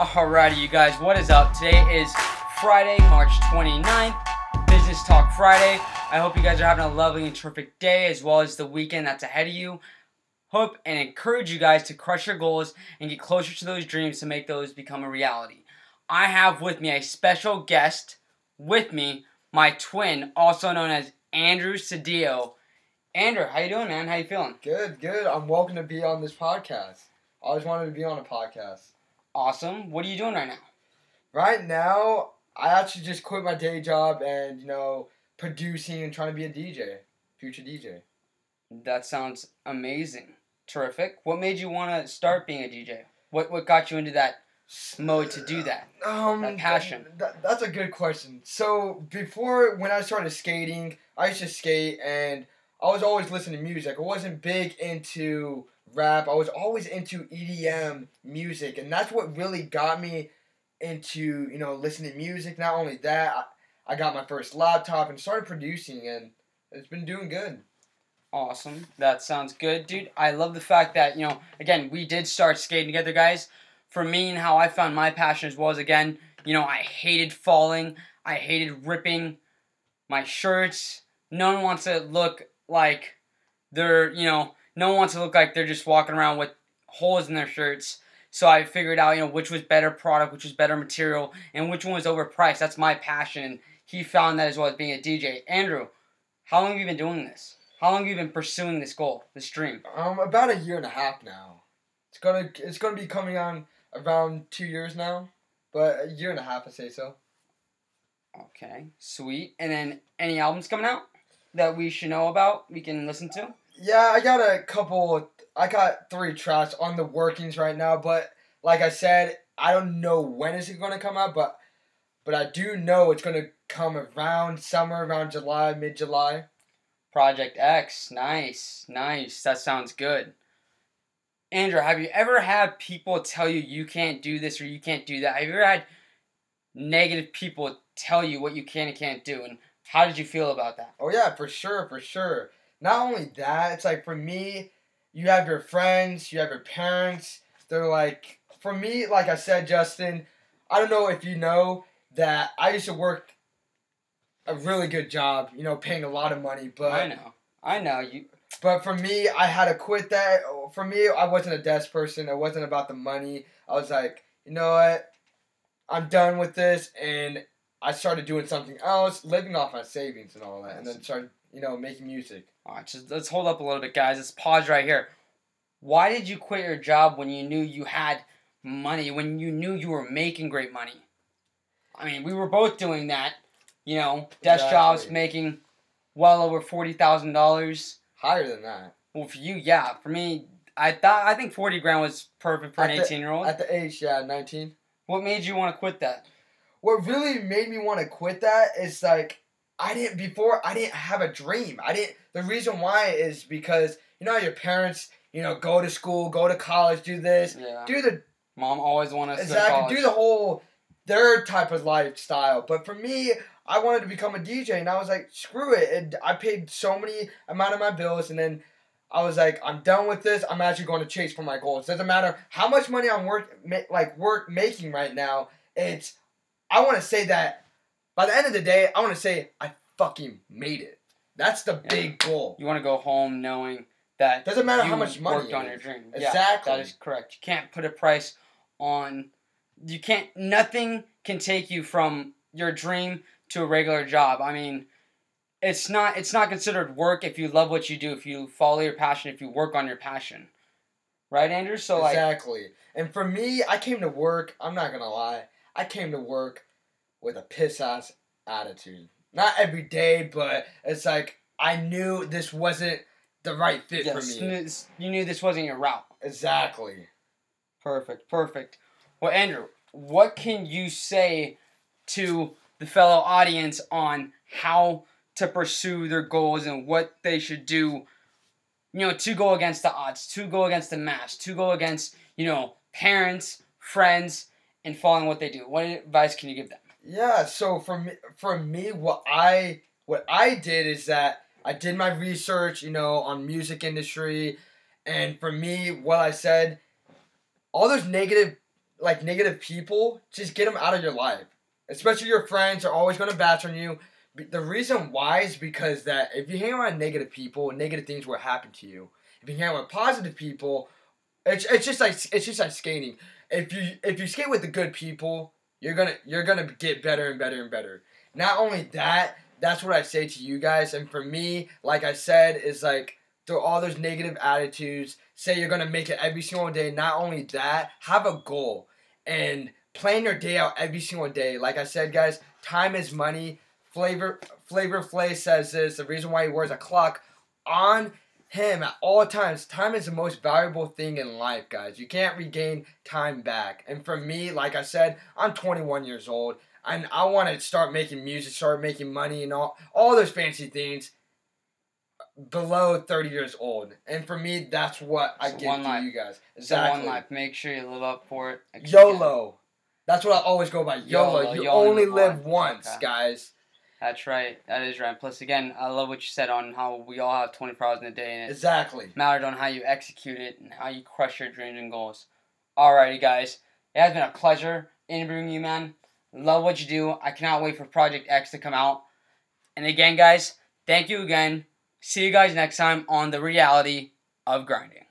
Alrighty, you guys, what is up? Today is Friday, March 29th, Business Talk Friday. I hope you guys are having a lovely and terrific day as well as the weekend that's ahead of you. Hope and encourage you guys to crush your goals and get closer to those dreams to make those become a reality. I have with me a special guest with me, my twin, also known as Andrew Sedillo. Andrew, how you doing, man? How you feeling? Good, good. I'm welcome to be on this podcast. I always wanted to be on a podcast. Awesome. What are you doing right now? Right now, I actually just quit my day job and you know producing and trying to be a DJ, future DJ. That sounds amazing. Terrific. What made you want to start being a DJ? What what got you into that mode to do that? Um, That passion. th- that's a good question. So before, when I started skating, I used to skate and I was always listening to music. I wasn't big into rap. I was always into EDM music, and that's what really got me into you know listening to music. Not only that, I, I got my first laptop and started producing, and it's been doing good. Awesome. That sounds good, dude. I love the fact that, you know, again, we did start skating together, guys. For me and how I found my passion as well as, again, you know, I hated falling. I hated ripping my shirts. No one wants to look like they're, you know, no one wants to look like they're just walking around with holes in their shirts. So I figured out, you know, which was better product, which was better material, and which one was overpriced. That's my passion. He found that as well as being a DJ. Andrew, how long have you been doing this? How long have you been pursuing this goal, this dream? Um, about a year and a half now. It's gonna it's gonna be coming on around two years now, but a year and a half, I say so. Okay, sweet. And then any albums coming out that we should know about, we can listen to? Yeah, I got a couple. I got three tracks on the workings right now, but like I said, I don't know when is it gonna come out, but but I do know it's gonna come around summer, around July, mid July. Project X, nice, nice. That sounds good. Andrew, have you ever had people tell you you can't do this or you can't do that? Have you ever had negative people tell you what you can and can't do? And how did you feel about that? Oh yeah, for sure, for sure. Not only that, it's like for me, you have your friends, you have your parents. They're like, for me, like I said, Justin, I don't know if you know that I used to work a really good job, you know, paying a lot of money, but I know. I know. You but for me, I had to quit that. For me, I wasn't a desk person. It wasn't about the money. I was like, you know what? I'm done with this, and I started doing something oh, else, living off my savings and all that, and then started, you know, making music. Alright, just let's hold up a little bit, guys. Let's pause right here. Why did you quit your job when you knew you had money, when you knew you were making great money? I mean, we were both doing that, you know, desk jobs making well over forty thousand dollars. Higher than that. Well, for you, yeah. For me, I thought I think forty grand was perfect for an At the- eighteen year old. At the age, yeah, 19. What made you want to quit that? What really made me want to quit that is like, I didn't, before, I didn't have a dream. I didn't, the reason why is because, you know, how your parents, you know, go to school, go to college, do this, Yeah, do the mom always wanted us Exactly. Do the whole their type of lifestyle. But for me, I wanted to become a DJ, and I was like, screw it. And I paid so many amount of my bills, and then I was like, I'm done with this. I'm actually going to chase for my goals. Doesn't matter how much money I'm work ma- like work making right now. It's I want to say that by the end of the day, I want to say I fucking made it. That's the Yeah. big goal. You want to go home knowing that Doesn't matter how much money worked on your dream. Exactly. Yeah, that is correct. You can't put a price on. You can't. Nothing can take you from your dream to a regular job. I mean, it's not. It's not considered work if you love what you do. If you follow your passion. If you work on your passion. Right, Andrew. So like, exactly. And for me, I came to work. I'm not gonna lie. I came to work with a piss ass attitude. Not every day, but it's like I knew this wasn't the right fit yes, for me. you knew this wasn't your route. Exactly. Perfect, perfect. Well, Andrew, what can you say to the fellow audience on how to pursue their goals and what they should do, you know, to go against the odds, to go against the mass, to go against, you know, parents, friends, and following what they do? What advice can you give them? Yeah. So for me, for me, what I what I did is that I did my research, you know, on music industry, and for me, what I said, all those negative like negative people, just get them out of your life. Especially your friends are always going to bash on you. The reason why is because that if you hang around negative people, negative things will happen to you. If you hang around positive people, it's, it's just like it's just like skating. If you if you skate with the good people, you're gonna you're gonna get better and better and better. Not only that, that's what I say to you guys. And for me, like I said, is like through all those negative attitudes, say you're gonna make it every single day. Not only that, have a goal and plan your day out every single day. Like I said, guys, time is money. Flavor Flavor Flav says this. The reason why he wears a clock on him at all times. Time is the most valuable thing in life, guys. You can't regain time back. And for me, like I said, I'm 21 years old and I want to start making music, start making money, and all all those fancy things below 30 years old. And for me, that's what I It's give one to life. you guys. It's the one Exactly. life. Make sure you live up for it. YOLO. That's what I always go by. YOLO. YOLO, You you only live once, Okay. guys. That's right. That is right. Plus, again, I love what you said on how we all have 24 hours in a day, and it Exactly. mattered on how you execute it and how you crush your dreams and goals. Alrighty, guys. It has been a pleasure interviewing you, man. Love what you do. I cannot wait for Project X to come out. And again, guys, thank you again. See you guys next time on the reality of grinding.